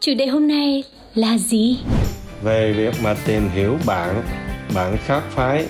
Chủ đề hôm nay là gì? Về việc mà tìm hiểu bạn bạn khác phái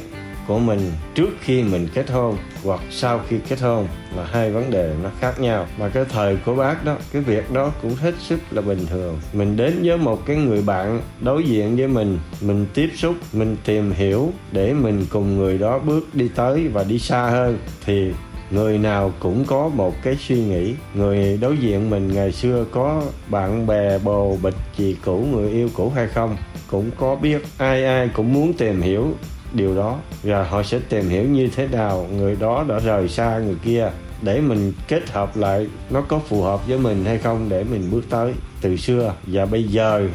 của mình trước khi mình kết hôn hoặc sau khi kết hôn là hai vấn đề nó khác nhau. Mà cái thời của bác đó, cái việc đó cũng hết sức là bình thường. Mình đến với một cái người bạn đối diện với mình mình tiếp xúc, mình tìm hiểu để mình cùng người đó bước đi tới và đi xa hơn thì người nào cũng có một cái suy nghĩ. Người đối diện mình ngày xưa có bạn bè bồ bịch chị cũ, người yêu cũ hay không, cũng có biết. Ai ai cũng muốn tìm hiểu điều đó. Và họ sẽ tìm hiểu như thế nào. Người đó đã rời xa người kia. Để mình kết hợp lại, nó có phù hợp với mình hay không để mình bước tới. Từ xưa và bây giờ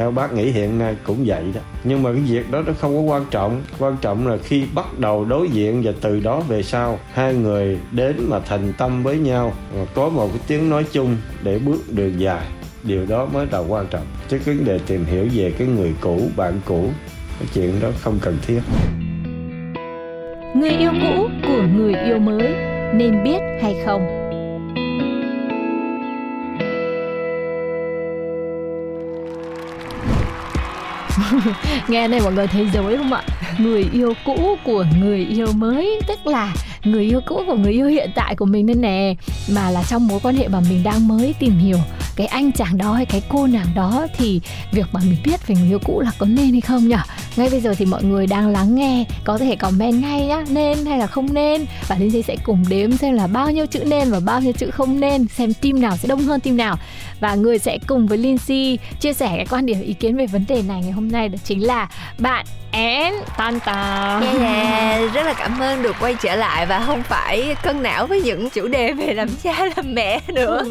theo bác nghĩ hiện nay cũng vậy đó. Nhưng mà cái việc đó nó không có quan trọng. Quan trọng là khi bắt đầu đối diện và từ đó về sau, hai người đến mà thành tâm với nhau và có một cái tiếng nói chung để bước đường dài. Điều đó mới là quan trọng. Chứ cái vấn đề tìm hiểu về cái người cũ, bạn cũ, cái chuyện đó không cần thiết. Người yêu cũ của người yêu mới, nên biết hay không? Nghe này mọi người thấy dối không ạ? Người yêu cũ của người yêu mới, tức là người yêu cũ của người yêu hiện tại của mình nên nè. Mà là trong mối quan hệ mà mình đang mới tìm hiểu cái anh chàng đó hay cái cô nàng đó thì việc mà mình biết về người yêu cũ là có nên hay không nhỉ? Ngay bây giờ thì mọi người đang lắng nghe, có thể comment ngay nhá, nên hay là không nên? Và Linh sẽ cùng đếm xem là bao nhiêu chữ nên và bao nhiêu chữ không nên, xem team nào sẽ đông hơn team nào. Và người sẽ cùng với Lindsay chia sẻ cái quan điểm, ý kiến về vấn đề này ngày hôm nay đó chính là bạn én tan tà. Yeah, yeah. rất là cảm ơn được quay trở lại và không phải cân não với những chủ đề về làm cha làm mẹ nữa.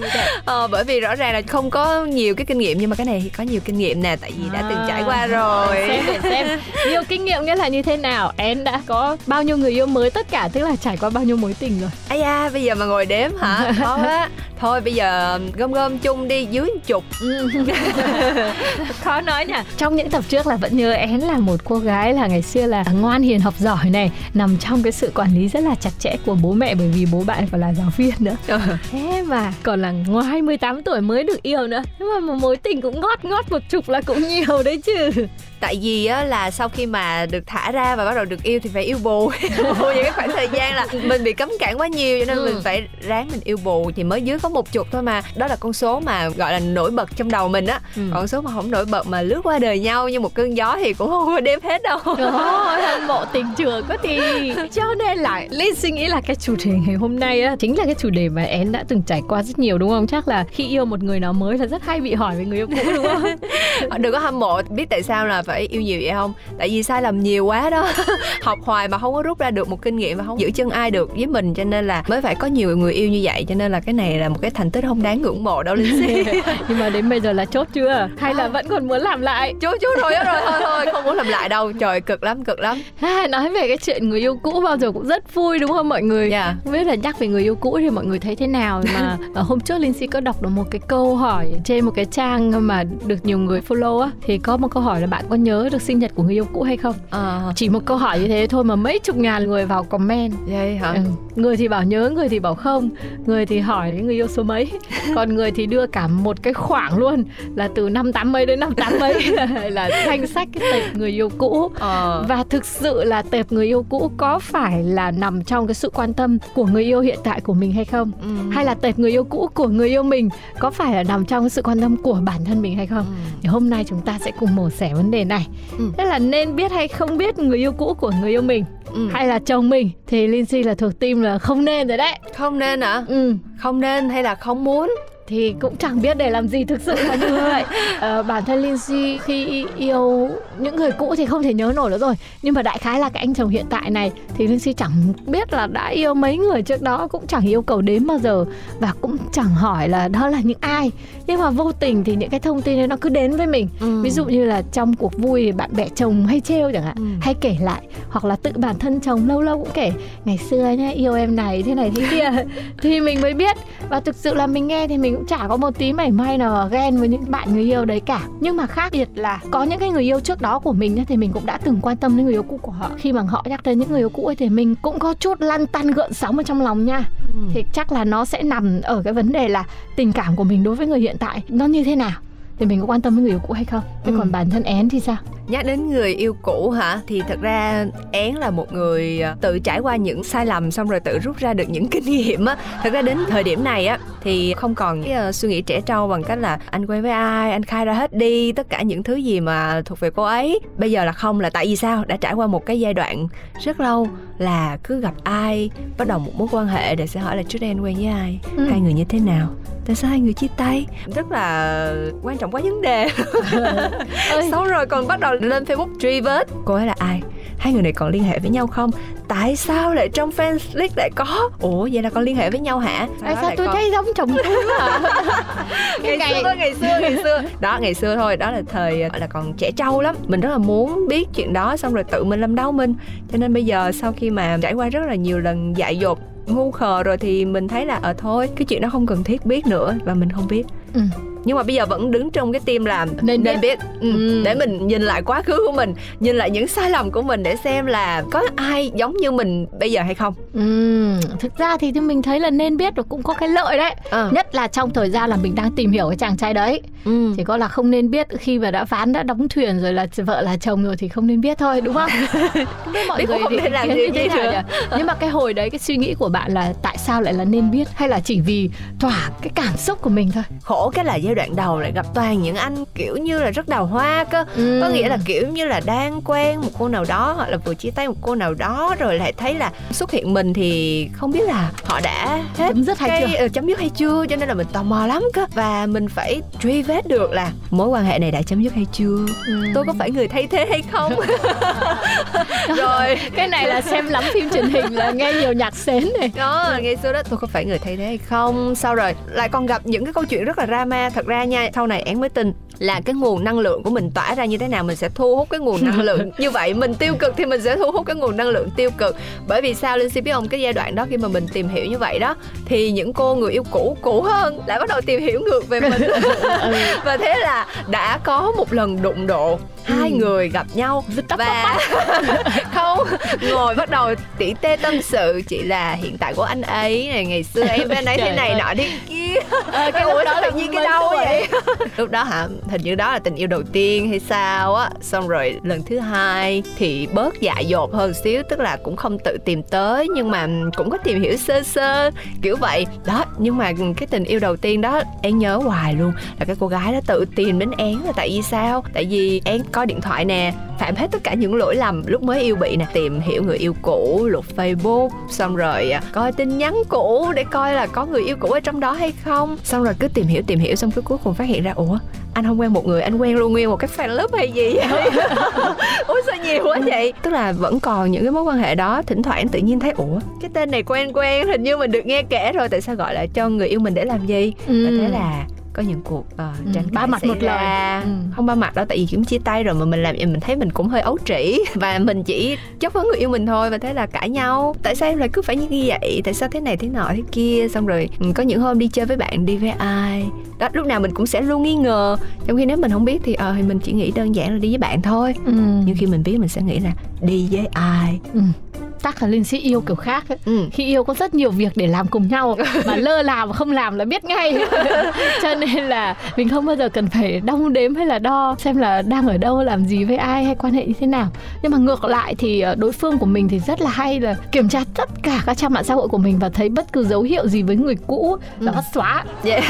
Ờ, bởi vì rõ ràng là không có nhiều cái kinh nghiệm nhưng mà cái này thì có nhiều kinh nghiệm nè tại vì đã từng trải qua rồi. xem xem. Nhiều kinh nghiệm nghĩa là như thế nào? Én đã có bao nhiêu người yêu mới? Tất cả tức là trải qua bao nhiêu mối tình rồi? Ai da bây giờ mà ngồi đếm hả? Khó quá. Thôi bây giờ gom gom chung đi dưới chục. Khó nói nhỉ? Trong những tập trước là vẫn nhớ én là một cô gái là ngày xưa là ngoan hiền học giỏi này nằm trong cái sự quản lý rất là chặt chẽ của bố mẹ bởi vì bố bạn còn là giáo viên nữa. Thế mà còn là ngoài 18 tuổi mới được yêu nữa. Nhưng mà một mối tình cũng ngót ngót một chục là cũng nhiều đấy chứ tại vì á là sau khi mà được thả ra và bắt đầu được yêu thì phải yêu bù. Những cái khoảng thời gian là mình bị cấm cản quá nhiều cho nên Ừ. mình phải ráng mình yêu bù. Thì mới dưới có một chục thôi mà. Đó là con số mà gọi là nổi bật trong đầu mình á. Ừ. còn số mà không nổi bật mà lướt qua đời nhau như một cơn gió thì cũng không có đếm hết đâu. Ôi, hâm mộ tình trường quá thì. Cho nên là Linh suy nghĩ là cái chủ đề ngày hôm nay á chính là cái chủ đề mà én đã từng trải qua rất nhiều đúng không? Chắc là khi yêu một người nào mới là rất hay bị hỏi về người yêu cũ đúng không? Đừng có hâm mộ. Biết tại sao là phải yêu nhiều vậy không? Tại vì sai lầm nhiều quá đó. Học hoài mà không có rút ra được một kinh nghiệm và không giữ chân ai được với mình cho nên là mới phải có nhiều người yêu như vậy. Cho nên là cái này là một cái thành tích không đáng ngưỡng mộ đâu linh si nhưng mà đến bây giờ là chốt chưa? Hay là vẫn còn muốn làm lại? Chú chú rồi đó rồi thôi thôi không muốn làm lại đâu. Trời cực lắm cực lắm. À, nói về cái chuyện người yêu cũ bao giờ cũng rất vui đúng không mọi người? Dạ. không biết là nhắc về người yêu cũ thì mọi người thấy thế nào? Mà hôm trước Linh Si có đọc được một cái câu hỏi trên một cái trang mà được nhiều người follow á thì có một câu hỏi là bạn có nhớ được sinh nhật của người yêu cũ hay không? Ờ. Chỉ một câu hỏi như thế thôi mà mấy chục ngàn người vào comment. Vậy hả? Ừ. người thì bảo nhớ người thì bảo không. Người thì hỏi người yêu số mấy. Còn người thì đưa cả một cái khoảng luôn là từ năm tám mấy đến năm tám mấy là danh sách cái tệp người yêu cũ. Ờ. Và thực sự là tệp người yêu cũ có phải là nằm trong cái sự quan tâm của người yêu hiện tại của mình hay không? Ừ. hay là tệp người yêu cũ của người yêu mình có phải là nằm trong cái sự quan tâm của bản thân mình hay không? Thì hôm nay chúng ta sẽ cùng mổ xẻ vấn đề này. Ừ. tức là nên biết hay không biết người yêu cũ của người yêu mình Ừ. hay là chồng mình thì Lindsay là thuộc team là không nên rồi đấy. Không nên hả? Ừ. Không nên hay là không muốn thì cũng chẳng biết để làm gì thực sự là như vậy. Ờ, bản thân Lindsay khi yêu những người cũ thì không thể nhớ nổi nữa rồi. Nhưng mà đại khái là cái anh chồng hiện tại này thì Lindsay chẳng biết là đã yêu mấy người trước đó cũng chẳng yêu cầu đếm bao giờ và cũng chẳng hỏi là đó là những ai. Nhưng mà vô tình thì những cái thông tin đấy nó cứ đến với mình. Ừ. ví dụ như là trong cuộc vui thì bạn bè chồng hay trêu chẳng hạn Ừ. hay kể lại hoặc là tự bản thân chồng lâu lâu cũng kể ngày xưa nhá yêu em này thế này thế kia. Thì mình mới biết. Và thực sự là mình nghe thì mình cũng chả có một tí mảy may nào ghen với những bạn người yêu đấy cả. Nhưng mà khác biệt là có những cái người yêu trước đó của mình thì mình cũng đã từng quan tâm đến người yêu cũ của họ. Khi mà họ nhắc đến những người yêu cũ ấy thì mình cũng có chút lăn tăn gợn sóng ở trong lòng nha. Ừ. thì chắc là nó sẽ nằm ở cái vấn đề là tình cảm của mình đối với người hiện tại nó như thế nào. Thì mình có quan tâm với người yêu cũ hay không? Thế Ừ. còn bản thân én thì sao Nhắc đến người yêu cũ hả thì thật ra Én là một người à, tự trải qua những sai lầm xong rồi tự rút ra được những kinh nghiệm á. Thật ra đến thời điểm này á thì không còn cái ờ, suy nghĩ trẻ trâu bằng cách là anh quen với ai, anh khai ra hết đi tất cả những thứ gì mà thuộc về cô ấy. Bây giờ là không là tại vì sao? Đã trải qua một cái giai đoạn rất lâu là cứ gặp ai bắt đầu một mối quan hệ để sẽ hỏi là trước đây anh quen với ai, Ừ. hai người như thế nào tại sao hai người chia tay rất là quan trọng quá vấn đề Ơi. xong rồi còn bắt đầu lên facebook truy vết cô ấy là ai? Hai người này còn liên hệ với nhau không? Tại sao lại trong fan list lại có? Ủa vậy là còn liên hệ với nhau hả? Tại sao tôi còn- thấy giống chồng tôi mà ngày, ngày- xưa ngày xưa ngày xưa. Đó ngày xưa thôi. Đó là thời gọi là còn trẻ trâu lắm. Mình rất là muốn biết chuyện đó xong rồi tự mình làm đau mình. Cho nên bây giờ sau khi mà trải qua rất là nhiều lần dại dột ngu khờ rồi thì mình thấy là ờ thôi cái chuyện đó không cần thiết biết nữa và mình không biết. Ừ. nhưng mà bây giờ vẫn đứng trong cái team làm Nên biết. biết ừ. Ừ. để mình nhìn lại quá khứ của mình nhìn lại những sai lầm của mình để xem là có ai giống như mình bây giờ hay không Ừm, thực ra thì mình thấy là nên biết và cũng có cái lợi đấy Ờ. nhất là trong thời gian là mình đang tìm hiểu cái chàng trai đấy ừ. chỉ có là không nên biết khi mà đã ván đã đóng thuyền rồi là vợ là chồng rồi thì không nên biết thôi đúng không không biết mọi Biết người không thể làm gì như thế nào nhưng mà cái hồi đấy cái suy nghĩ của bạn là tại sao lại là nên biết hay là chỉ vì thỏa cái cảm xúc của mình thôi khổ cái là giai đoạn đầu lại gặp toàn những anh kiểu như là rất đào hoa cơ. Ừ. có nghĩa là kiểu như là đang quen một cô nào đó hoặc là vừa chia tay một cô nào đó rồi lại thấy là xuất hiện mình thì không biết là họ đã hết chấm dứt hay cái chưa? ờ, chấm dứt hay chưa? Cho nên là mình tò mò lắm cơ. Và mình phải truy vết được là mối quan hệ này đã chấm dứt hay chưa? Ừ. tôi có phải người thay thế hay không? Rồi. Cái này là xem lắm phim truyền hình là nghe nhiều nhạc xến này. Đó ngày xưa đó. Tôi có phải người thay thế hay không? Sau rồi? Lại còn gặp những cái câu chuyện rất là drama thật ra nha sau này én mới tin là cái nguồn năng lượng của mình tỏa ra như thế nào mình sẽ thu hút cái nguồn năng lượng. Như vậy mình tiêu cực thì mình sẽ thu hút cái nguồn năng lượng tiêu cực. Bởi vì sao linh biết không? Cái giai đoạn đó khi mà mình tìm hiểu như vậy đó thì những cô người yêu cũ cũ hơn lại bắt đầu tìm hiểu ngược về mình. Và thế là đã có một lần đụng độ hai người gặp nhau. Và không ngồi bắt đầu tỉ tê tâm sự. Chỉ là hiện tại của anh ấy này ngày xưa em anh ấy thế này nọ thế kia. Cái lúc đó tự nhiên cái đâu vậy? lúc đó hả hình như đó là tình yêu đầu tiên hay sao á. Xong rồi lần thứ hai thì bớt dại dột hơn xíu tức là cũng không tự tìm tới nhưng mà cũng có tìm hiểu sơ sơ kiểu vậy. Đó nhưng mà cái tình yêu đầu tiên đó em nhớ hoài luôn là cái cô gái đó tự tìm đến én là tại vì sao? Tại vì én có điện thoại nè. Phạm hết tất cả những lỗi lầm lúc mới yêu bị nè tìm hiểu người yêu cũ lục facebook xong rồi à, coi tin nhắn cũ để coi là có người yêu cũ ở trong đó hay không. Xong rồi cứ tìm hiểu tìm hiểu xong cứ cuối cùng phát hiện ra ủa anh không quen một người anh quen luôn nguyên một cái fan lớp hay gì vậy? Ủa sao nhiều quá vậy? Tức là vẫn còn những cái mối quan hệ đó thỉnh thoảng tự nhiên thấy ủa cái tên này quen quen hình như mình được nghe kể rồi tại sao gọi lại cho người yêu mình để làm gì? Và Ừ. thế là có những cuộc uh, Ừ, tranh ba cãi mặt xảy một lời. Ừ. không ba mặt đâu tại vì cũng chia tay rồi mà mình làm mình thấy mình cũng hơi ấu trĩ. Và mình chỉ chất vấn người yêu mình thôi và thế là cãi nhau. Tại sao em lại cứ phải như vậy? Tại sao thế này thế nọ thế kia? Xong rồi ừ, có những hôm đi chơi với bạn đi với ai? Đó lúc nào mình cũng sẽ luôn nghi ngờ. Trong khi nếu mình không biết thì ờ thì mình chỉ nghĩ đơn giản là đi với bạn thôi. Ừ. nhưng khi mình biết mình sẽ nghĩ là đi với ai? Ừ. chắc là linh sĩ yêu kiểu khác ấy. ừ. khi yêu có rất nhiều việc để làm cùng nhau mà lơ làm và không làm là biết ngay cho nên là mình không bao giờ cần phải đong đếm hay là đo xem là đang ở đâu làm gì với ai hay quan hệ như thế nào nhưng mà ngược lại thì ờ, đối phương của mình thì rất là hay là kiểm tra tất cả các trang mạng xã hội của mình và thấy bất cứ dấu hiệu gì với người cũ là Ừ. bắt xóa yeah.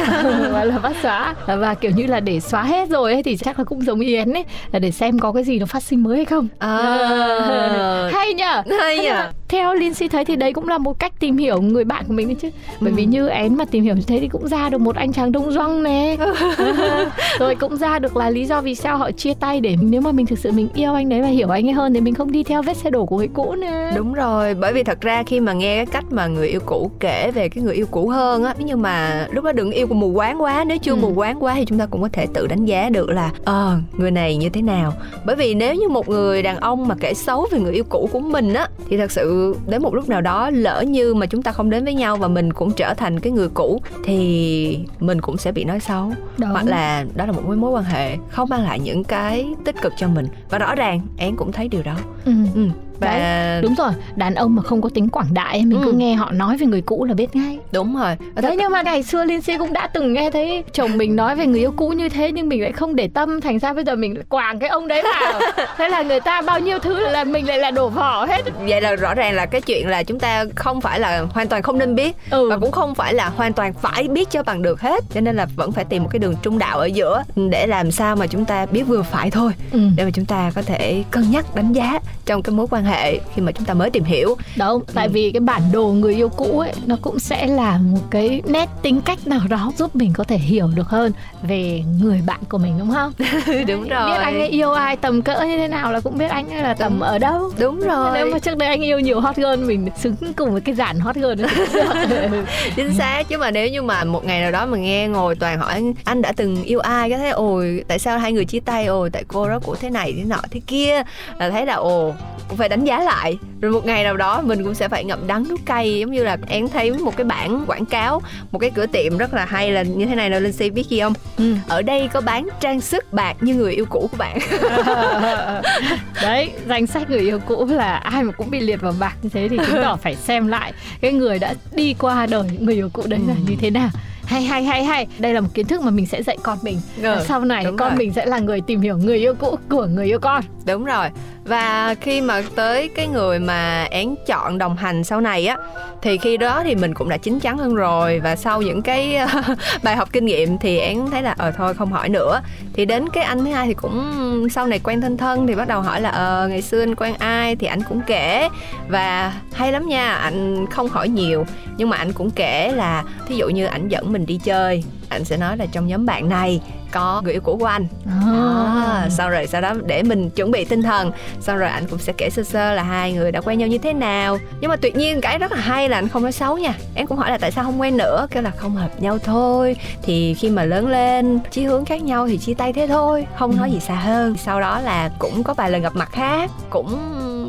và là bắt xóa và kiểu như là để xóa hết rồi ấy thì chắc là cũng giống yến ấy là để xem có cái gì nó phát sinh mới hay không À. hay nhở hay nhở Theo Lindsay thấy thì đấy cũng là một cách tìm hiểu người bạn của mình đấy chứ bởi Ừ. vì như én mà tìm hiểu như thế thì cũng ra được một anh chàng đông doăng nè rồi cũng ra được là lý do vì sao họ chia tay để nếu mà mình thực sự mình yêu anh đấy và hiểu anh ấy hơn thì mình không đi theo vết xe đổ của người cũ nè Đúng rồi, bởi vì thật ra khi mà nghe cái cách mà người yêu cũ kể về cái người yêu cũ hơn á, nhưng mà lúc đó đừng yêu của mù quáng quá, nếu chưa Ừ. mù quáng quá thì chúng ta cũng có thể tự đánh giá được là ờ người này như thế nào. Bởi vì nếu như một người đàn ông mà kể xấu về người yêu cũ của mình á thì thật sự đến một lúc nào đó lỡ như mà chúng ta không đến với nhau và mình cũng trở thành cái người cũ thì mình cũng sẽ bị nói xấu Đúng. hoặc là đó là một mối mối quan hệ không mang lại những cái tích cực cho mình và rõ ràng én cũng thấy điều đó ừ. ừ. Và đúng rồi đàn ông mà không có tính quảng đại mình cứ Ừ. nghe họ nói về người cũ là biết ngay đúng rồi Đấy thật- nhưng mà ngày xưa Liên Si cũng đã từng nghe thấy chồng mình nói về người yêu cũ như thế nhưng mình lại không để tâm thành ra bây giờ mình quàng cái ông đấy vào. thế là người ta bao nhiêu thứ là mình lại là đổ vỏ hết. vậy là rõ ràng là cái chuyện là chúng ta không phải là hoàn toàn không nên biết Ừ. và cũng không phải là hoàn toàn phải biết cho bằng được hết cho nên là vẫn phải tìm một cái đường trung đạo ở giữa để làm sao mà chúng ta biết vừa phải thôi Ừ. để mà chúng ta có thể cân nhắc đánh giá trong cái mối quan hệ khi mà chúng ta mới tìm hiểu. Đâu, tại vì cái bản đồ người yêu cũ ấy nó cũng sẽ là một cái nét tính cách nào đó giúp mình có thể hiểu được hơn về người bạn của mình đúng không? đúng rồi Biết anh ấy yêu ai tầm cỡ như thế nào là cũng biết anh ấy là tầm Đúng. ở đâu. đúng rồi. Nếu mà trước đây anh yêu nhiều hot girl mình xứng cùng với cái dàn hot girl chính xác chứ mà nếu như mà một ngày nào đó mà nghe ngồi toàn hỏi anh đã từng yêu ai? Cái thấy ôi tại sao hai người chia tay? Ôi tại cô đó của thế này thế nọ thế kia. Là thấy là ồ cũng phải đánh giá lại rồi một ngày nào đó mình cũng sẽ phải ngậm đắng nuốt cay giống như là em thấy một cái bảng quảng cáo một cái cửa tiệm rất là hay là như thế này là linh si biết gì không Ừ. ở đây có bán trang sức bạc như người yêu cũ của bạn đấy danh sách người yêu cũ là ai mà cũng bị liệt vào bạc như thế thì chứng tỏ phải xem lại cái người đã đi qua đời người yêu cũ đấy là Ừ. như thế nào hay hay hay hay. Đây là một kiến thức mà mình sẽ dạy con mình. Ừ, sau này con rồi. mình sẽ là người tìm hiểu người yêu cũ của người yêu con. Đúng rồi. Và khi mà tới cái người mà én chọn đồng hành sau này á Thì khi đó thì mình cũng đã chín chắn hơn rồi. Và sau những cái bài học kinh nghiệm thì én thấy là ờ thôi không hỏi nữa. Thì đến cái anh thứ hai thì cũng sau này quen thân thân Thì bắt đầu hỏi là ờ ngày xưa anh quen ai thì anh cũng kể. Và hay lắm nha anh không hỏi nhiều Nhưng mà anh cũng kể là Thí dụ như anh dẫn mình mình đi chơi. Anh sẽ nói là trong nhóm bạn này có người yêu cũ của anh. À, sau rồi sau đó để mình chuẩn bị tinh thần. Xong rồi anh cũng sẽ kể sơ sơ là hai người đã quen nhau như thế nào. Nhưng mà tuyệt nhiên cái rất là hay là anh không nói xấu nha. Em cũng hỏi là tại sao không quen nữa Kêu là không hợp nhau thôi. Thì khi mà lớn lên chí hướng khác nhau thì chia tay thế thôi Không nói gì xa hơn. Sau đó là cũng có vài lần gặp mặt khác Cũng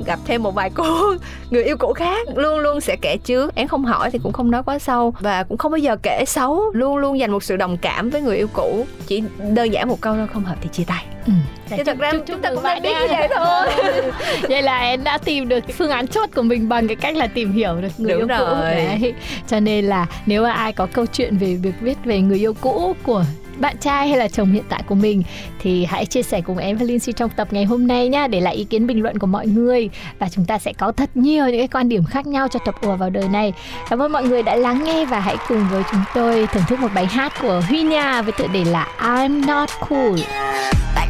gặp thêm một vài cô người yêu cũ khác. Luôn luôn sẽ kể trước em không hỏi thì cũng không nói quá sâu và cũng không bao giờ kể xấu. Luôn luôn dành một sự đồng cảm với người yêu cũ, chỉ đơn giản một câu thôi, không hợp thì chia tay ừ. Chứ thật ra chúng chúc ta cũng nên biết như vậy thôi. vậy là em đã tìm được phương án chốt của mình bằng cái cách là tìm hiểu được người Đúng yêu cũ. rồi. đấy. Cho nên là nếu mà ai có câu chuyện về việc viết về người yêu cũ của bạn trai hay là chồng hiện tại của mình thì hãy chia sẻ cùng em và Lindsay trong tập ngày hôm nay nhá để lại ý kiến bình luận của mọi người. Và chúng ta sẽ có thật nhiều những cái quan điểm khác nhau cho tập ùa vào đời này. Cảm ơn mọi người đã lắng nghe và hãy cùng với chúng tôi thưởng thức một bài hát của Huy Nha với tựa đề là I'm Not Cool. 말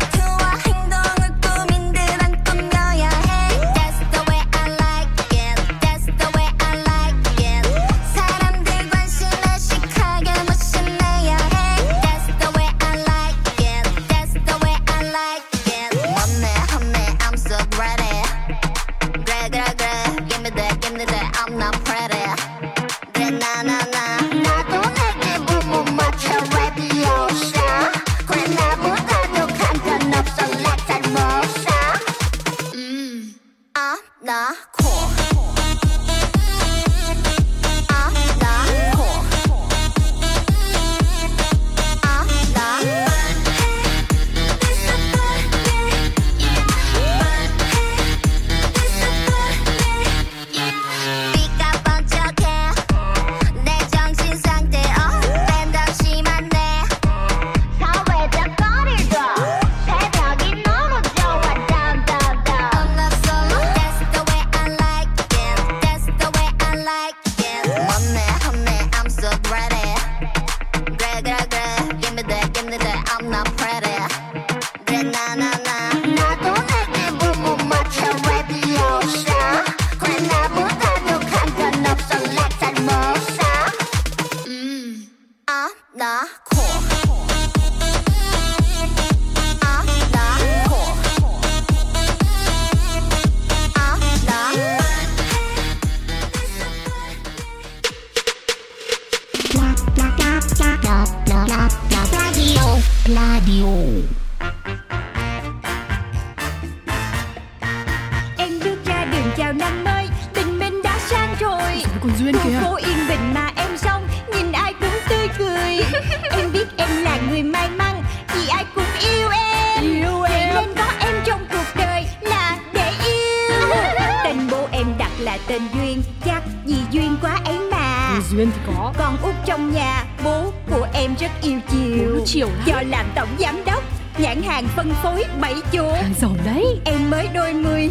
Khu kìa. Phố yên bình mà em sống Nhìn ai cũng tươi cười. Em biết em là người may mắn Vì ai cũng yêu em. Yêu Vậy em. nên có em trong cuộc đời là để yêu. Tên bố em đặt là tên Duyên Chắc vì duyên quá ấy mà. Duyên thì có. Con út trong nhà Bố của em rất yêu chiều. Chiều lắm. Do làm tổng giám đốc Nhãn hàng phân phối bảy chỗ. Hàng giàu đấy. Em mới đôi mươi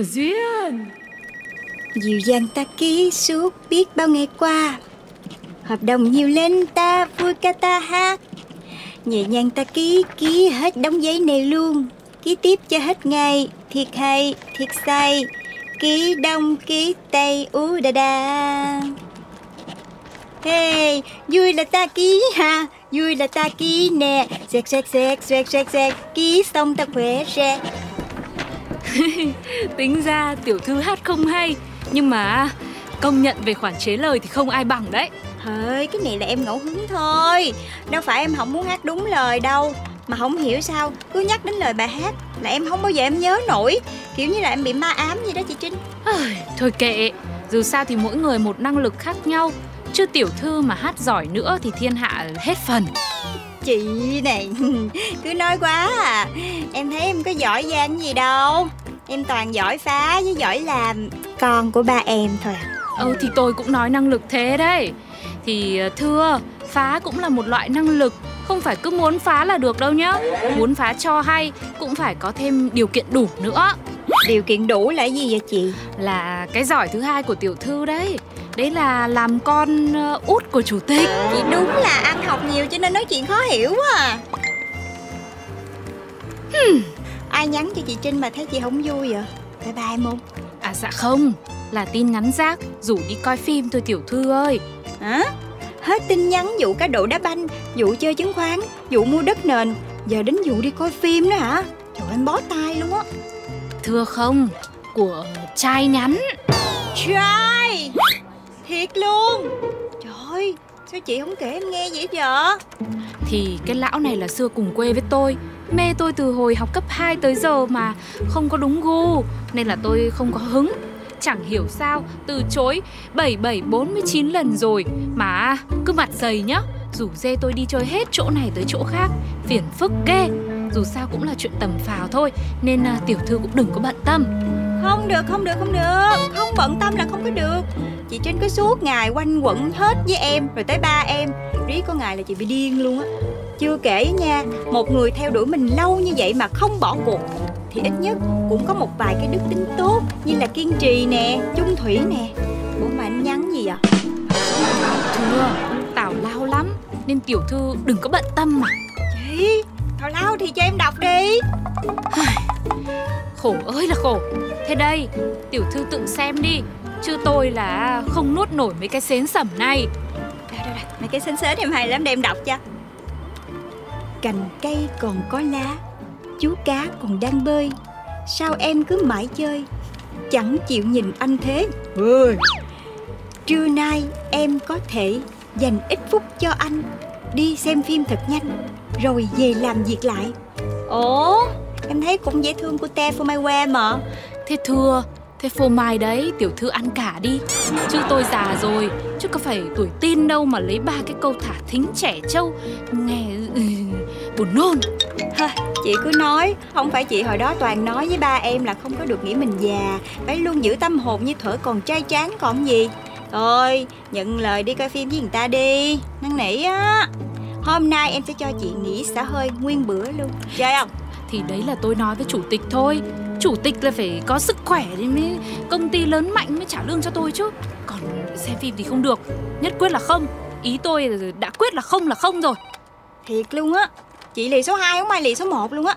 của Duyên. Dịu dàng ta ký suốt biết bao ngày qua. Hợp đồng nhiều lên ta vui ca ta hát. Nhẹ nhàng ta ký ký hết đóng giấy này luôn. Ký tiếp cho hết ngày Thiệt hay thiệt say Ký đông ký tây ú đà đà Hey, vui là ta ký ha Vui là ta ký nè. Xẹt xẹt xẹt xẹt xẹt xẹt Ký xong ta khỏe ra Tính ra tiểu thư hát không hay Nhưng mà công nhận về khoản chế lời thì không ai bằng đấy. Thôi cái này là em ngẫu hứng thôi. Đâu phải em không muốn hát đúng lời đâu. Mà không hiểu sao Cứ nhắc đến lời bài hát Là em không bao giờ em nhớ nổi. Kiểu như là em bị ma ám gì đó chị Trinh. Thôi kệ. Dù sao thì mỗi người một năng lực khác nhau. Chứ tiểu thư mà hát giỏi nữa thì thiên hạ hết phần Chị này. Cứ nói quá à. Em thấy em có giỏi giang gì đâu. Em toàn giỏi phá với giỏi làm. Con của ba em thôi à. Ừ thì tôi cũng nói năng lực thế đấy. Thì ờ, thưa Phá cũng là một loại năng lực. Không phải cứ muốn phá là được đâu nhá. Muốn phá cho hay Cũng phải có thêm điều kiện đủ nữa. Điều kiện đủ là gì vậy chị? Là cái giỏi thứ hai của tiểu thư đấy Đấy là làm con ờ, út của chủ tịch. Chị đúng là ăn học nhiều cho nên nói chuyện khó hiểu quá à. Ai nhắn cho chị Trinh mà thấy chị không vui vậy? Bye bye không À dạ không. Là tin nhắn rác Rủ đi coi phim thôi tiểu thư ơi. Hả? Hết tin nhắn vụ cá độ đá banh, vụ chơi chứng khoán, vụ mua đất nền, giờ đến vụ đi coi phim nữa hả? Trời ơi, em bó tay luôn á. Thưa không Của trai nhắn. Trai! Thiệt luôn. Trời ơi, sao chị không kể em nghe vậy giờ? Thì cái lão này là xưa cùng quê với tôi. Mê tôi từ hồi học cấp 2 tới giờ mà Không có đúng gu Nên là tôi không có hứng. Chẳng hiểu sao từ chối 7749 lần rồi Mà cứ mặt dày nhá. Rủ dê tôi đi chơi hết chỗ này tới chỗ khác Phiền phức ghê. Dù sao cũng là chuyện tầm phào thôi Nên à, tiểu thư cũng đừng có bận tâm. Không được, không được, không được. Không bận tâm là không có được. Chị Trinh cứ suốt ngày quanh quẩn hết với em, rồi tới ba em. Riết có ngày là chị bị điên luôn á. Chưa kể nha, một người theo đuổi mình lâu như vậy mà không bỏ cuộc thì ít nhất cũng có một vài cái đức tính tốt như là kiên trì nè, chung thủy nè. Ủa mà anh nhắn gì vậy? Thưa Tào lao lắm Nên tiểu thư đừng có bận tâm mà Chị, thảo lao thì cho em đọc đi. Khổ ơi là khổ Thế đây Tiểu thư tự xem đi Chứ tôi là không nuốt nổi mấy cái xến sẩm này Đây, đây, đây, mấy cái xinh xến em hay lắm để em đọc cho. Cành cây còn có lá, chú cá còn đang bơi. Sao em cứ mãi chơi, chẳng chịu nhìn anh thế? Ơi. Trưa nay em có thể dành ít phút cho anh đi xem phim thật nhanh rồi về làm việc lại. Ồ, em thấy cũng dễ thương của te for my wear mà. Thế thưa Thế phô mai đấy tiểu thư ăn cả đi Chứ tôi già rồi Chứ có phải tuổi tin đâu mà lấy ba cái câu thả thính trẻ trâu Nghe ừ, buồn nôn Thôi, chị cứ nói, không phải chị hồi đó toàn nói với ba em là không có được nghĩ mình già, phải luôn giữ tâm hồn như thuở còn trai tráng còn gì. Thôi, nhận lời đi coi phim với người ta đi, năn nỉ á. Hôm nay em sẽ cho chị nghỉ xả hơi nguyên bữa luôn, chơi không? Thì đấy là tôi nói với chủ tịch thôi. Chủ tịch là phải có sức khỏe thì mới công ty lớn mạnh mới trả lương cho tôi chứ. Còn xem phim thì không được Nhất quyết là không. Ý tôi đã quyết là không là không rồi. Thiệt luôn á, chị lì số 2 không ai lì số 1 luôn á.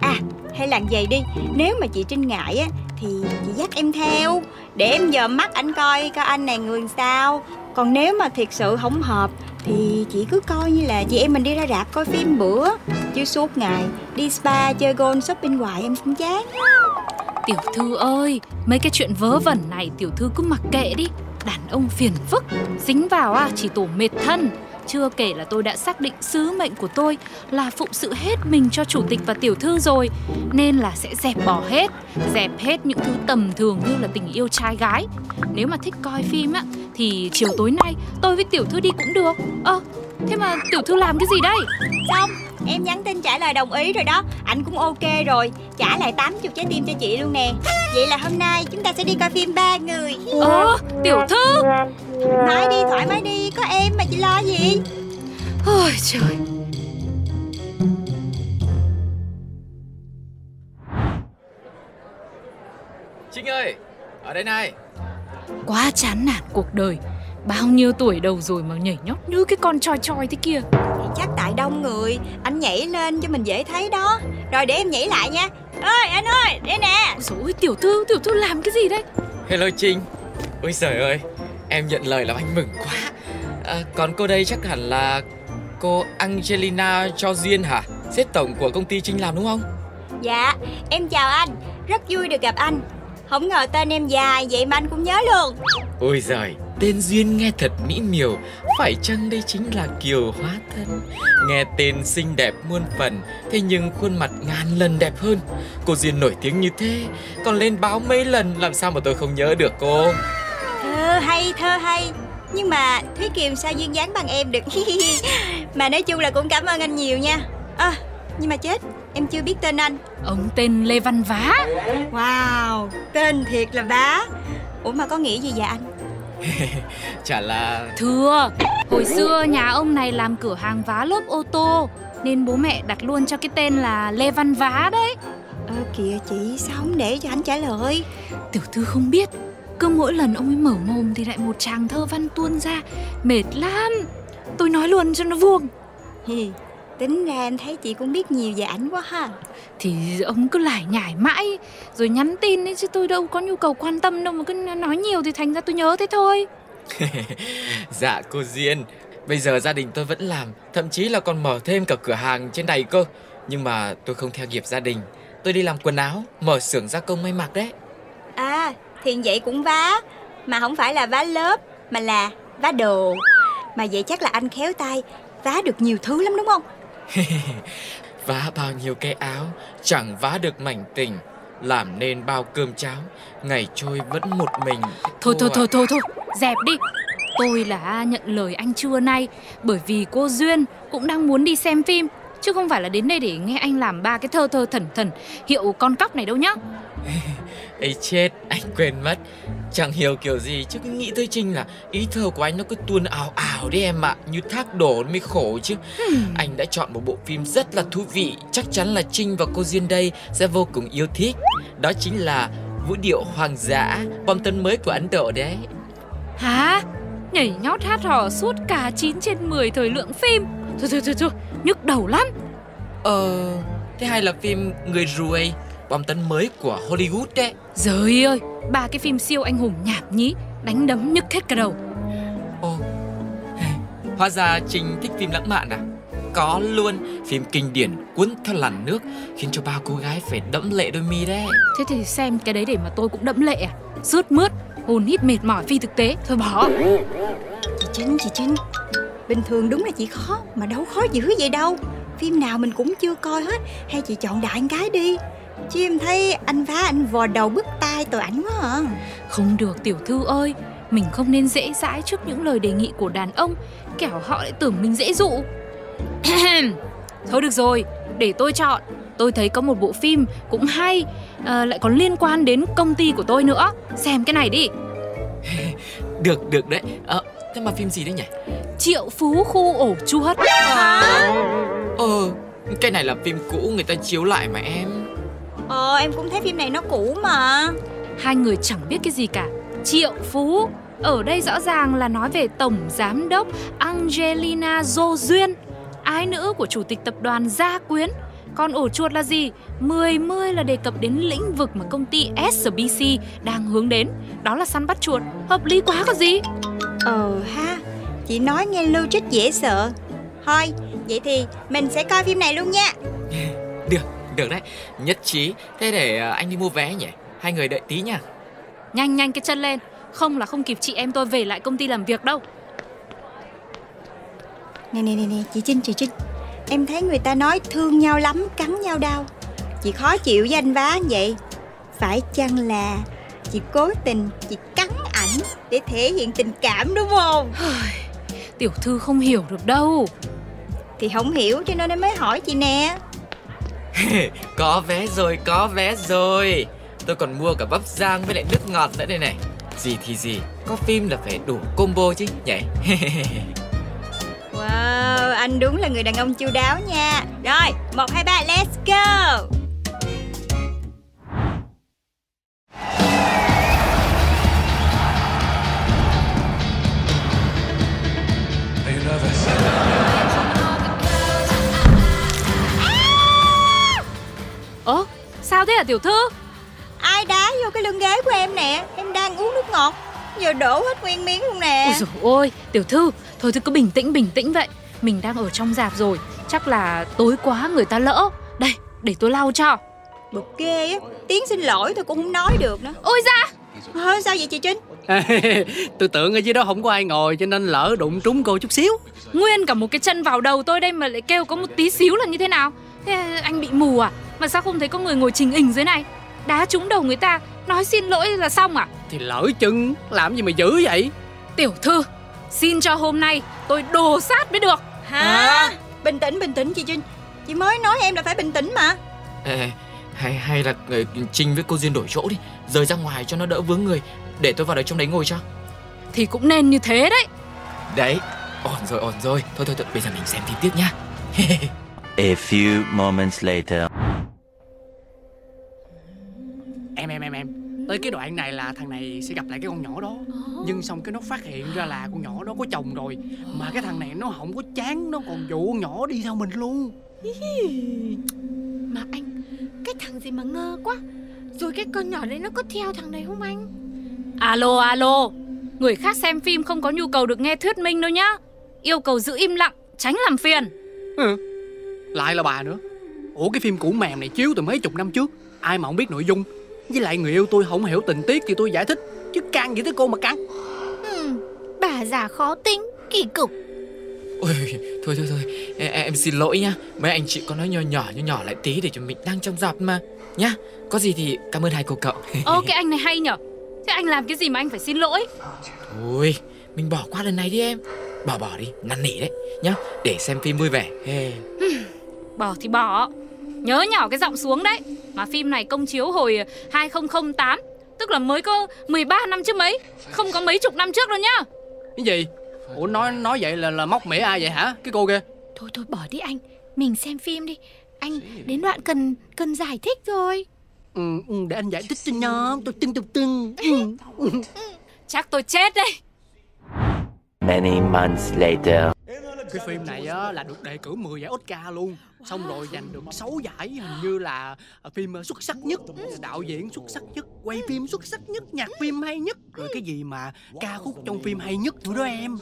À, hay làm vậy đi Nếu mà chị Trinh ngại á Thì chị dắt em theo Để em dòm mắt anh coi coi anh này người sao. Còn nếu mà thiệt sự không hợp thì chị cứ coi như là chị em mình đi ra rạp coi phim bữa Chứ suốt ngày đi spa chơi golf shopping hoài em cũng chán Tiểu thư ơi, mấy cái chuyện vớ vẩn này tiểu thư cứ mặc kệ đi. Đàn ông phiền phức, dính vào à chỉ tổ mệt thân. Chưa kể là tôi đã xác định sứ mệnh của tôi là phụng sự hết mình cho chủ tịch và tiểu thư rồi Nên là sẽ dẹp bỏ hết, dẹp hết những thứ tầm thường như là tình yêu trai gái. Nếu mà thích coi phim á, thì chiều tối nay tôi với tiểu thư đi cũng được. Ơ, thế mà tiểu thư làm cái gì đây? Xong em nhắn tin trả lời đồng ý rồi đó. Anh cũng ok rồi. Trả lại 80 trái tim cho chị luôn nè. Vậy là hôm nay chúng ta sẽ đi coi phim ba người. Ơ, tiểu thư? Nói đi thoải mái đi. Có em mà chị lo gì? Ôi trời. Trinh ơi, ở đây này. Quá chán nản cuộc đời. Bao nhiêu tuổi đầu rồi mà nhảy nhót như cái con choi choi thế kia chắc tại đông người Anh nhảy lên cho mình dễ thấy đó Rồi để em nhảy lại nha Ơi anh ơi đây nè Ôi tiểu thư, tiểu thư làm cái gì đấy Hello Trinh. Ôi trời ơi, em nhận lời làm anh mừng quá. À, còn cô đây chắc hẳn là cô Angelina cho duyên hả? Sếp tổng của công ty Trinh làm đúng không? Dạ em chào anh Rất vui được gặp anh Không ngờ tên em dài vậy mà anh cũng nhớ luôn. Ôi giời, tên Duyên nghe thật mỹ miều. Phải chăng đây chính là Kiều Hóa Thân? Nghe tên xinh đẹp muôn phần Thế nhưng khuôn mặt ngàn lần đẹp hơn. Cô Duyên nổi tiếng như thế Còn lên báo mấy lần Làm sao mà tôi không nhớ được cô? Thơ hay thơ hay. Nhưng mà Thúy Kiều sao duyên dáng bằng em được? Mà nói chung là cũng cảm ơn anh nhiều nha. À nhưng mà chết Em chưa biết tên anh. Ông tên Lê Văn Vá. Wow Tên thiệt là bá Ủa mà có nghĩa gì vậy anh? Chả là Thưa, hồi xưa nhà ông này làm cửa hàng vá lốp ô tô Nên bố mẹ đặt luôn cho cái tên là Lê Văn Vá đấy. Ơ kìa chị sao không để cho anh trả lời? Tiểu thư không biết Cứ mỗi lần ông ấy mở mồm thì lại một tràng thơ văn tuôn ra Mệt lắm. Tôi nói luôn cho nó vuông Tính ra em thấy chị cũng biết nhiều về ảnh quá ha. Thì ông cứ lải nhải mãi Rồi nhắn tin ấy chứ tôi đâu có nhu cầu quan tâm đâu Mà cứ nói nhiều thì thành ra tôi nhớ thế thôi. Dạ cô Duyên. Bây giờ gia đình tôi vẫn làm Thậm chí là còn mở thêm cả cửa hàng trên này cơ. Nhưng mà tôi không theo nghiệp gia đình. Tôi đi làm quần áo Mở xưởng gia công may mặc đấy. À thì vậy cũng vá. Mà không phải là vá lớp Mà là vá đồ. Mà vậy chắc là anh khéo tay Vá được nhiều thứ lắm đúng không Vá bao nhiêu cái áo Chẳng vá được mảnh tình. Làm nên bao cơm cháo Ngày trôi vẫn một mình. Thôi thôi thôi thôi thôi Dẹp đi. Tôi là nhận lời anh trưa nay Bởi vì cô Duyên cũng đang muốn đi xem phim Chứ không phải là đến đây để nghe anh làm ba cái thơ thơ thần thần Hiệu con cóc này đâu nhá Ây chết, anh quên mất. Chẳng hiểu kiểu gì chứ cứ nghĩ tới Trinh là Ý thơ của anh nó cứ tuôn ảo ảo đấy em ạ Như thác đổ mới khổ chứ. Anh đã chọn một bộ phim rất là thú vị Chắc chắn là Trinh và cô Duyên đây sẽ vô cùng yêu thích. Đó chính là Vũ điệu hoàng dã Bom tấn mới của Ấn Độ đấy. Hả? Nhảy nhót hát hò suốt cả 9 trên 10 thời lượng phim. Thôi thôi thôi thôi, nhức đầu lắm. Ờ, thế hay là phim Người ruồi Bom tấn mới của Hollywood đấy. Giời ơi, ba cái phim siêu anh hùng nhảm nhí Đánh đấm nhức hết cả đầu. Ồ, hóa ra Trinh thích phim lãng mạn à? Có luôn, phim kinh điển cuốn theo làn nước khiến cho bao cô gái phải đẫm lệ đôi mi đấy. Thế thì xem cái đấy để mà tôi cũng đẫm lệ à? Rướt mướt, hồn hít mệt mỏi phi thực tế Thôi bỏ. Chị Trinh, chị Trinh Bình thường đúng là chị khó Mà đâu khó dữ vậy đâu. Phim nào mình cũng chưa coi hết Hay chị chọn đại cái đi Chứ em thấy anh phá anh vò đầu bứt tai tội ảnh quá à. Không được tiểu thư ơi. Mình không nên dễ dãi trước những lời đề nghị của đàn ông. Kẻo họ lại tưởng mình dễ dụ. Thôi được rồi, để tôi chọn. Tôi thấy có một bộ phim cũng hay à, Lại còn liên quan đến công ty của tôi nữa. Xem cái này đi. Được, được đấy. Ờ, thế mà phim gì đấy nhỉ? Triệu Phú Khu Ổ Chuột. Ờ, cái này là phim cũ người ta chiếu lại mà em. Ờ em cũng thấy phim này nó cũ mà Hai người chẳng biết cái gì cả Triệu Phú Ở đây rõ ràng là nói về Tổng Giám đốc Angelina Jolie Duyên Ái nữ của Chủ tịch Tập đoàn Gia Quyến Còn ổ chuột là gì? 10 mươi là đề cập đến lĩnh vực mà công ty SBC đang hướng đến. Đó là săn bắt chuột. Hợp lý quá có gì? Ờ ha Chị nói nghe logic dễ sợ Thôi vậy thì mình sẽ coi phim này luôn nha Được, được đấy. Nhất trí. Thế để ờ, anh đi mua vé nhỉ? Hai người đợi tí nha. Nhanh nhanh cái chân lên. Không là không kịp chị em tôi về lại công ty làm việc đâu. Nè nè nè nè chị Trinh chị Trinh. Em thấy người ta nói thương nhau lắm cắn nhau đau. Chị khó chịu với anh vá như vậy. Phải chăng là chị cố tình chị cắn ảnh Để thể hiện tình cảm đúng không? Tiểu thư không hiểu được đâu. Thì không hiểu cho nên em mới hỏi chị nè Có vé rồi, có vé rồi. Tôi còn mua cả bắp rang với lại nước ngọt nữa đây này. Gì thì gì, có phim là phải đủ combo chứ nhỉ? Wow anh đúng là người đàn ông chu đáo nha. Rồi một hai ba let's go. Tiểu thư? Ai đá vô cái lưng ghế của em nè Em đang uống nước ngọt Giờ đổ hết nguyên miếng luôn nè Ôi dồi ôi, tiểu thư, thôi thì cứ bình tĩnh bình tĩnh vậy. Mình đang ở trong dạp rồi, chắc là tối quá người ta lỡ. Đây, để tôi lau cho. Bực ghê á Tiếng xin lỗi tôi cũng không nói được nữa Ôi da, Thôi sao vậy chị Trinh tôi tưởng ở dưới đó không có ai ngồi cho nên lỡ đụng trúng cô chút xíu nguyên cả một cái chân vào đầu tôi đây mà lại kêu có một tí xíu là như thế nào? Thế anh bị mù à? Mà sao không thấy có người ngồi trình hình dưới này? Đá trúng đầu người ta, nói xin lỗi là xong à? thì lỡ chân làm gì mà dữ vậy Tiểu thư, xin cho hôm nay tôi đồ sát mới được. Hả Bình tĩnh bình tĩnh chị Trinh Chị mới nói em là phải bình tĩnh mà Ê, hay hay là ờ, Trinh với cô Duyên đổi chỗ đi Rời ra ngoài cho nó đỡ vướng người Để tôi vào đấy trong đấy ngồi cho Thì cũng nên như thế đấy. Đấy, ổn rồi, ổn rồi Thôi thôi, thôi bây giờ mình xem phim tiếp nhá A few moments later. Tới cái đoạn này là thằng này sẽ gặp lại cái con nhỏ đó. Nhưng xong cái nó phát hiện ra là con nhỏ đó có chồng rồi. Mà cái thằng này nó không có chán nó còn dụ con nhỏ đi theo mình luôn. Mà anh Cái thằng gì mà ngơ quá. Rồi cái con nhỏ đấy nó có theo thằng này không anh? Alo alo, người khác xem phim không có nhu cầu được nghe thuyết minh đâu nhá. Yêu cầu giữ im lặng, tránh làm phiền. ừ. lại là bà nữa. Ủa cái phim cũ mèm này chiếu từ mấy chục năm trước. Ai mà không biết nội dung với lại người yêu tôi không hiểu tình tiết thì tôi giải thích chứ can gì tới cô mà cắn. Hmm, Bà già khó tính Kỳ cục. Ôi, thôi thôi thôi. Em, em xin lỗi nhá. Mấy anh chị có nói nhỏ nhỏ nhỏ nhỏ lại tí Để cho mình đang trong dạp mà. Nhá, có gì thì cảm ơn hai cô cậu. Ô cái anh này hay nhở. Thế anh làm cái gì mà anh phải xin lỗi? Thôi, mình bỏ qua lần này đi em. Bỏ bỏ đi, năn nỉ đấy. Nhá, để xem phim vui vẻ. Hey. Bỏ thì bỏ. Nhớ nhỏ cái giọng xuống đấy. Mà phim này công chiếu hồi 2008, tức là mới có 13 năm trước mấy, không có mấy chục năm trước đâu nhá. cái gì ủa nói nói vậy là là móc mỉa ai vậy hả cái cô kia Thôi thôi bỏ đi anh Mình xem phim đi Anh đến đoạn cần cần giải thích rồi ừ, ừ, để anh giải thích cho nó tôi tưng tưng tưng ừ. ừ. Chắc tôi chết đây. Many months later. Cái phim này á là được đề cử 10 giải Oscar luôn. Xong rồi giành được 6 giải hình như là à, phim xuất sắc nhất đạo diễn xuất sắc nhất quay phim xuất sắc nhất nhạc phim hay nhất rồi cái gì mà ca khúc trong phim hay nhất nữa đó em.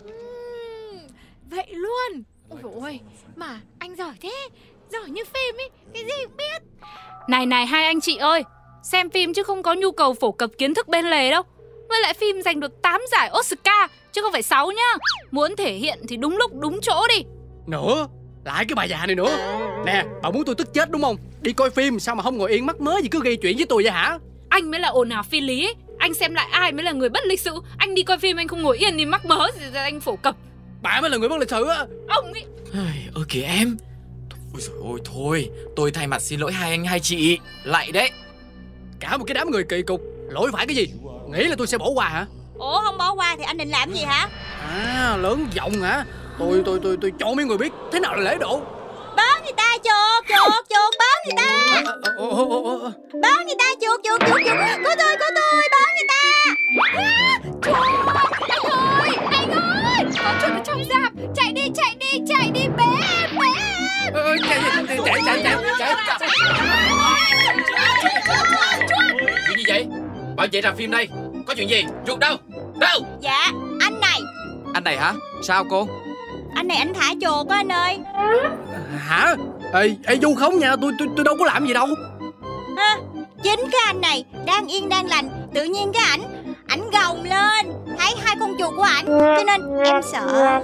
Vậy luôn. Ôi ôi Mà anh giỏi thế Giỏi như phim ấy Cái gì cũng biết. Này này hai anh chị ơi, xem phim chứ không có nhu cầu phổ cập kiến thức bên lề đâu. Với lại phim giành được 8 giải Oscar chứ không phải 6 nhá. Muốn thể hiện thì đúng lúc đúng chỗ đi. nữa lại cái bà già này nữa nè bà muốn tôi tức chết đúng không đi coi phim sao mà không ngồi yên mắc mớ gì cứ gây chuyện với tôi vậy hả Anh mới là ồn ào phi lý ấy. Anh xem lại ai mới là người bất lịch sự. Anh đi coi phim anh không ngồi yên thì mắc mớ gì ra anh phổ cập. bà mới là người bất lịch sự á Ông ấy Ơ kìa em Ôi dồi ôi thôi Tôi thay mặt xin lỗi hai anh hai chị Lại đấy cả một cái đám người kỳ cục lỗi phải cái gì nghĩ là tôi sẽ bỏ qua hả? Ủa không bỏ qua thì anh định làm gì hả? À lớn giọng hả? Tôi tôi tôi tôi cho mấy người biết thế nào là lễ độ. Báo người ta chuột chuột chuột báo người ta. À, à. Báo người ta chuột chuột chuột chuột. Có tôi có tôi báo người ta. Anh ơi Anh ơi. Có chuột ở trong rạp Chạy đi chạy đi chạy đi Bé em bé. Em Ơ, chạy chạy chạy chạy chạy chạy Chuyện gì vậy Bảo vệ rạp phim đây. Có chuyện gì? Ruột đâu? Đâu? Dạ anh này. Anh này hả? Sao cô? Anh này anh thả chuột á anh ơi. Hả? Ê, ê Du không nha tôi, tôi tôi đâu có làm gì đâu. Ha, Chính cái anh này Đang yên đang lành Tự nhiên cái ảnh Ảnh gồng lên. Thấy hai con chuột của ảnh Cho nên em sợ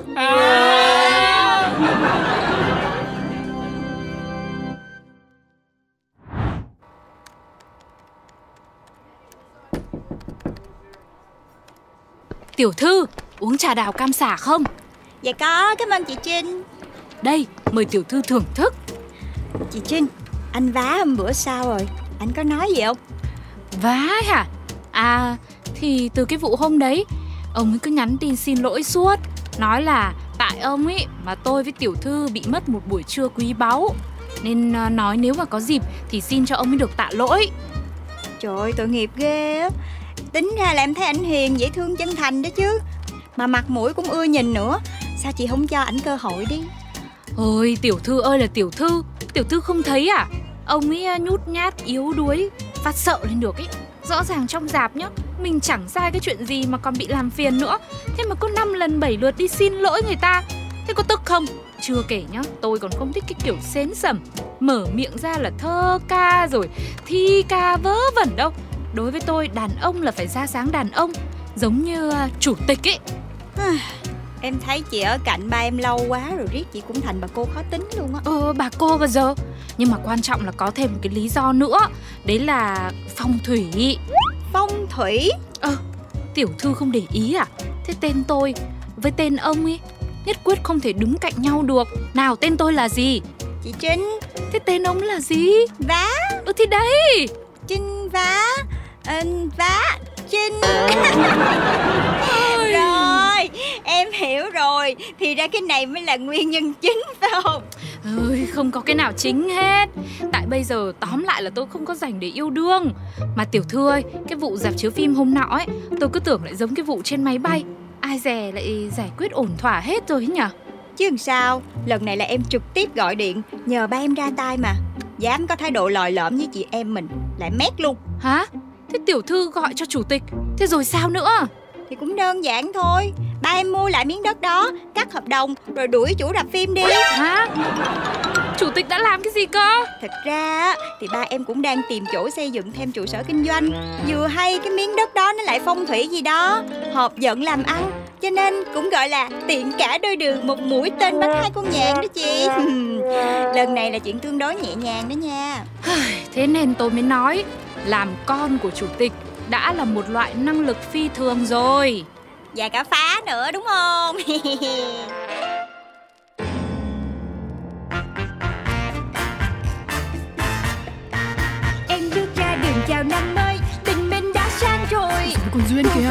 Tiểu thư, uống trà đào cam xả không? Dạ có cảm ơn chị Trinh Đây, mời tiểu thư thưởng thức. Chị Trinh Anh vá hôm bữa sao rồi Anh có nói gì không Vá hả? À, thì từ cái vụ hôm đấy, ông ấy cứ nhắn tin xin lỗi suốt. Nói là tại ông ấy mà tôi với tiểu thư bị mất một buổi trưa quý báu. Nên à, nói nếu mà có dịp thì xin cho ông ấy được tạ lỗi. Trời ơi tội nghiệp ghê á Tính ra là em thấy ảnh hiền dễ thương chân thành đó chứ Mà mặt mũi cũng ưa nhìn nữa Sao chị không cho ảnh cơ hội đi Ôi, tiểu thư ơi là tiểu thư, tiểu thư không thấy à? Ông ấy à, nhút nhát, yếu đuối, phát sợ lên được ấy. Rõ ràng trong dạp nhá, mình chẳng sai cái chuyện gì mà còn bị làm phiền nữa. Thế mà có 5 lần 7 lượt đi xin lỗi người ta. Thế có tức không? Chưa kể nhá, tôi còn không thích cái kiểu xến sẩm Mở miệng ra là thơ ca rồi thi ca vớ vẩn đâu Đối với tôi, đàn ông là phải ra sáng đàn ông Giống như à, chủ tịch ấy. Em thấy chị ở cạnh ba em lâu quá rồi riết chị cũng thành bà cô khó tính luôn á. Ờ bà cô bao giờ. Nhưng mà quan trọng là có thêm một cái lý do nữa Đấy là phong thủy. Phong thủy? Ờ tiểu thư không để ý à? Thế tên tôi với tên ông ấy Nhất quyết không thể đứng cạnh nhau được. Nào tên tôi là gì? Chị Trinh. Thế tên ông là gì? Vá. Ừ thì đấy. Trinh vá ờ, Vá Trinh. Rồi Em hiểu rồi. Thì ra cái này mới là nguyên nhân chính phải không? Ơi không có cái nào chính hết. Tại bây giờ tóm lại là tôi không có dành để yêu đương. Mà tiểu thư ơi Cái vụ dạp chiếu phim hôm nọ ấy Tôi cứ tưởng lại giống cái vụ trên máy bay. Ai dè lại giải quyết ổn thỏa hết rồi ấy nhở Chứ làm sao? Lần này là em trực tiếp gọi điện Nhờ ba em ra tay mà. Dám có thái độ lòi lõm với chị em mình Lại mét luôn. Hả Thế tiểu thư gọi cho chủ tịch Thế rồi sao nữa? Thì cũng đơn giản thôi. Ba em mua lại miếng đất đó Cắt hợp đồng Rồi đuổi chủ rạp phim đi. Hả? Chủ tịch đã làm cái gì cơ? Thật ra á, thì ba em cũng đang tìm chỗ xây dựng thêm trụ sở kinh doanh. Vừa hay cái miếng đất đó nó lại phong thủy gì đó. Hợp giận làm ăn Cho nên cũng gọi là tiện cả đôi đường một mũi tên bắn hai con nhạn đó chị. Lần này là chuyện tương đối nhẹ nhàng đó nha. Thế nên tôi mới nói Làm con của chủ tịch Đã là một loại năng lực phi thường rồi. Và cả phá nữa đúng không? Em bước ra đường chào năm mới Tình mình đã sang rồi. Còn Duyên kìa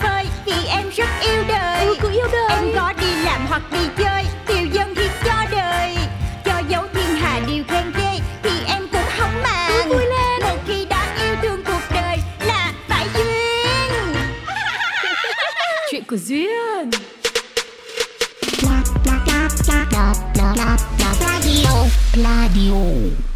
rất yêu đời Ừ, cứ yêu đời. Em có đi làm hoặc đi chơi Tiêu dân thì cho đời Cho dấu thiên hà điều khen ghê Thì em cũng không màng vui lên. Một khi đã yêu thương cuộc đời Là phải duyên Chuyện của Duyên Radio. Radio.